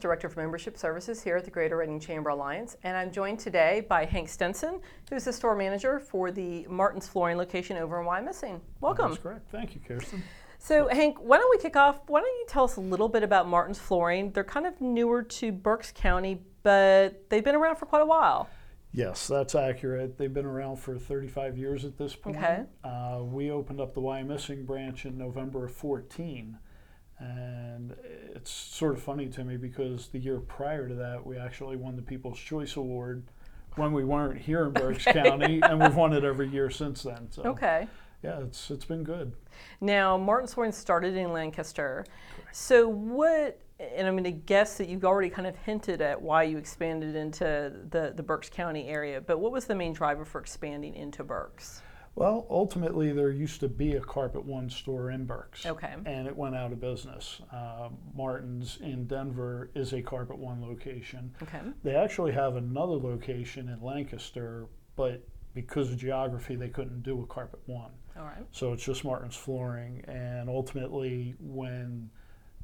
Director of Membership Services here at the Greater Reading Chamber Alliance, and I'm joined today by Hank Stenson, who's the store manager for the Martin's Flooring location over in Wyomissing. Welcome. That's correct. Thank you, Kirsten. So, Hank, why don't we kick off? Why don't you tell us a little bit about Martin's Flooring? They're kind of newer to Berks County, but they've been around for quite a while. Yes, that's accurate. They've been around for 35 years at this point. Okay. Uh, we opened up the Wyomissing branch in November of 14. And it's sort of funny to me because the year prior to that, we actually won the People's Choice Award when we weren't here in Berks. County, and we've won it every year since then. So Okay. yeah, it's it's been good. Now, Martin's Flooring started in Lancaster. So, what, and I'm going to guess that you've already kind of hinted at why you expanded into the, the Berks County area, but what was the main driver for expanding into Berks? Well, ultimately, there used to be a Carpet One store in Berks. Okay. And it went out of business. Uh, Martin's in Denver is a Carpet One location. Okay. They actually have another location in Lancaster, but because of geography, they couldn't do a Carpet One. All right. So it's just Martin's Flooring. And ultimately, when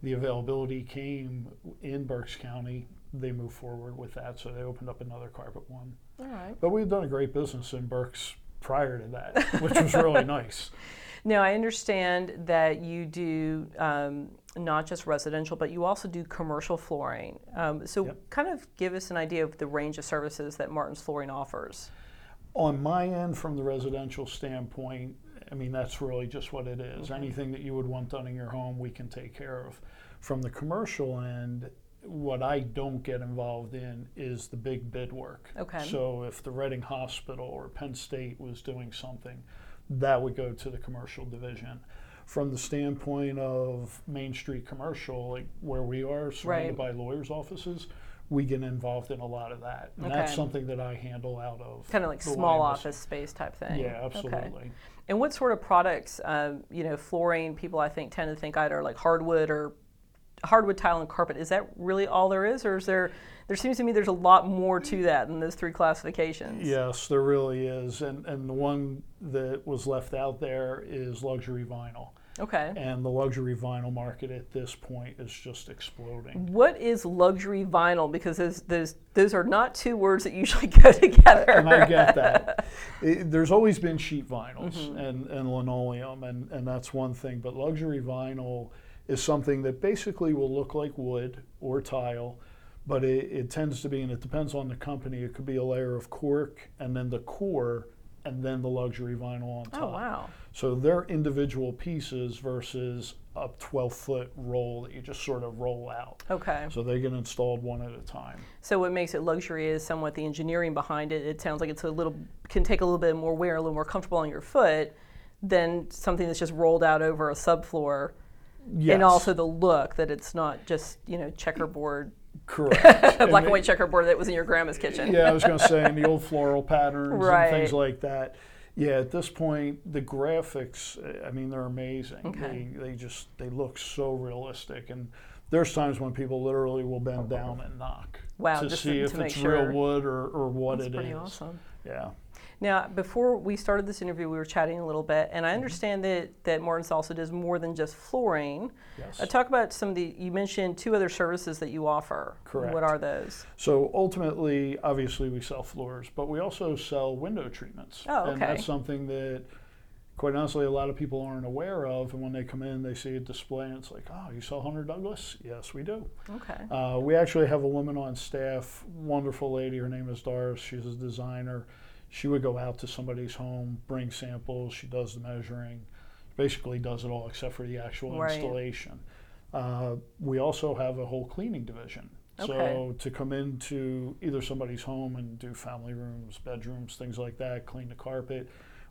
the availability came in Berks County, they moved forward with that. So they opened up another Carpet One. All right. But we've done a great business in Berks prior to that, which was really nice. Now, I understand that you do um, not just residential, but you also do commercial flooring. Um, so, Yep. kind of give us an idea of the range of services that Martin's Flooring offers. On my end, from the residential standpoint, I mean, that's really just what it is. Okay. Anything that you would want done in your home, we can take care of. From the commercial end, what I don't get involved in is the big bid work. Okay. So if the Reading Hospital or Penn State was doing something, that would go to the commercial division. From the standpoint of Main Street commercial, like where we are surrounded by lawyers' offices, we get involved in a lot of that. And that's something that I handle out of Kind of like the small office space type thing. Yeah, Okay. absolutely. And what sort of products, um, you know, flooring, people I think tend to think either like hardwood or hardwood tile and carpet. Is that really all there is? Or is there, there seems to me there's a lot more to that than those three classifications. Yes, there really is. And, and the one that was left out there is luxury vinyl. Okay. And the luxury vinyl market at this point is just exploding. What is luxury vinyl? Because those, those, those are not two words that usually go together. and I get that. It- there's always been sheet vinyls Mm-hmm. and, and linoleum, and, and that's one thing. But luxury vinyl is something that basically will look like wood or tile, but it, it tends to be, and it depends on the company, it could be a layer of cork and then the core and then the luxury vinyl on oh, top. Oh, wow. So they're individual pieces versus a 12 foot roll that you just sort of roll out. Okay. So they get installed one at a time. So what makes it luxury is somewhat the engineering behind it. It sounds like it's a little can take a little bit more wear, a little more comfortable on your foot than something that's just rolled out over a subfloor. Yes. And also the look that it's not just you know checkerboard, correct. black and white checkerboard that was in your grandma's kitchen. Yeah, I was going to say, and the old floral patterns Right. and things like that. Yeah, at this point, the graphics, I mean, they're amazing. Okay. They, they just, they look so realistic. And there's times when people literally will bend down and knock Wow, to see to- if to it's sure. real wood or, or what it is. That's it pretty is. awesome. Yeah. Now, before we started this interview, we were chatting a little bit, and I Mm-hmm. understand that that Martin's also does more than just flooring. Yes. Uh, talk about some of the. You mentioned two other services that you offer. Correct. What are those? So ultimately, obviously, we sell floors, but we also sell window treatments. Oh, okay. And that's something that, quite honestly, a lot of people aren't aware of. And when they come in, they see a display, and it's like, oh, you sell Hunter Douglas? Yes, we do. Okay. Uh, we actually have a woman on staff, wonderful lady. Her name is Doris. She's a designer. She would go out to somebody's home, bring samples. She does the measuring, basically does it all except for the actual Right. installation. Uh, we also have a whole cleaning division. Okay. So to come into either somebody's home and do family rooms, bedrooms, things like that, clean the carpet.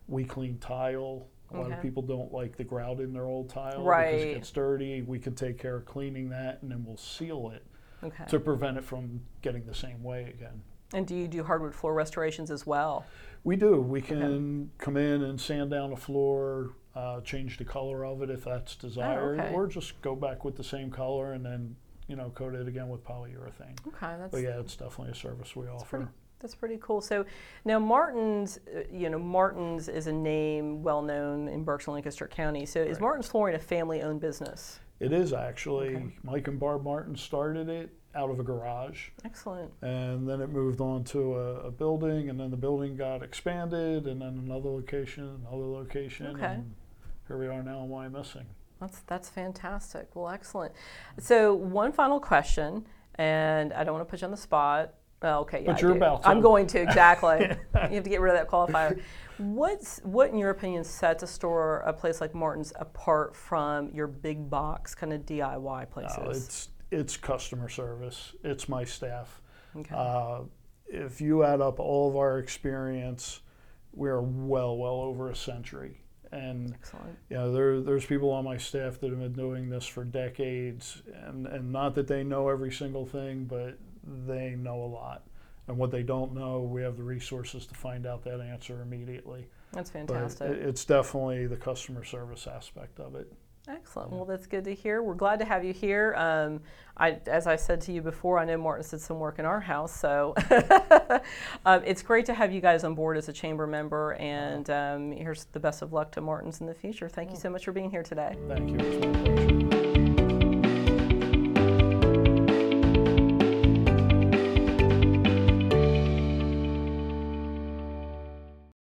We clean tile. A lot Okay. of people don't like the grout in their old tile because it gets dirty. We can take care of cleaning that, and then we'll seal it Okay. to prevent it from getting the same way again. And do you do hardwood floor restorations as well? We do. We can come in and sand down a floor, uh, change the color of it if that's desired, Oh, okay. or just go back with the same color and then you know coat it again with polyurethane. Okay, that's But yeah, it's definitely a service we offer. pretty- that's pretty cool. So now Martin's, uh, you know, Martin's is a name well known in Berks and Lancaster County. So is Martin's Flooring a family owned business? It is actually. Okay. Mike and Barb Martin started it, out of a garage. Excellent. And then it moved on to a, a building, and then the building got expanded, and then another location, another location. Okay. And here we are now in Wyomissing. That's that's fantastic. Well, excellent. So one final question, and I don't want to put you on the spot. Well, okay, yeah, But you're about to. I'm going to exactly. you have to get rid of that qualifier. What's what in your opinion sets a store, a place like Martin's, apart from your big box kind of DIY places? Uh, it's it's customer service. It's my staff. okay. Uh, if you add up all of our experience, we're well, well over a century. And Excellent. you know, there, there's people on my staff that have been doing this for decades, and, and not that they know every single thing, but they know a lot. And what they don't know, we have the resources to find out that answer immediately. That's fantastic. it, it's definitely the customer service aspect of it. Excellent. Well, that's good to hear. We're glad to have you here. Um, I, as I said to you before, I know Martin did some work in our house, so um, it's great to have you guys on board as a chamber member. And um, here's the best of luck to Martin's in the future. Thank you so much for being here today. Thank you. It's my pleasure.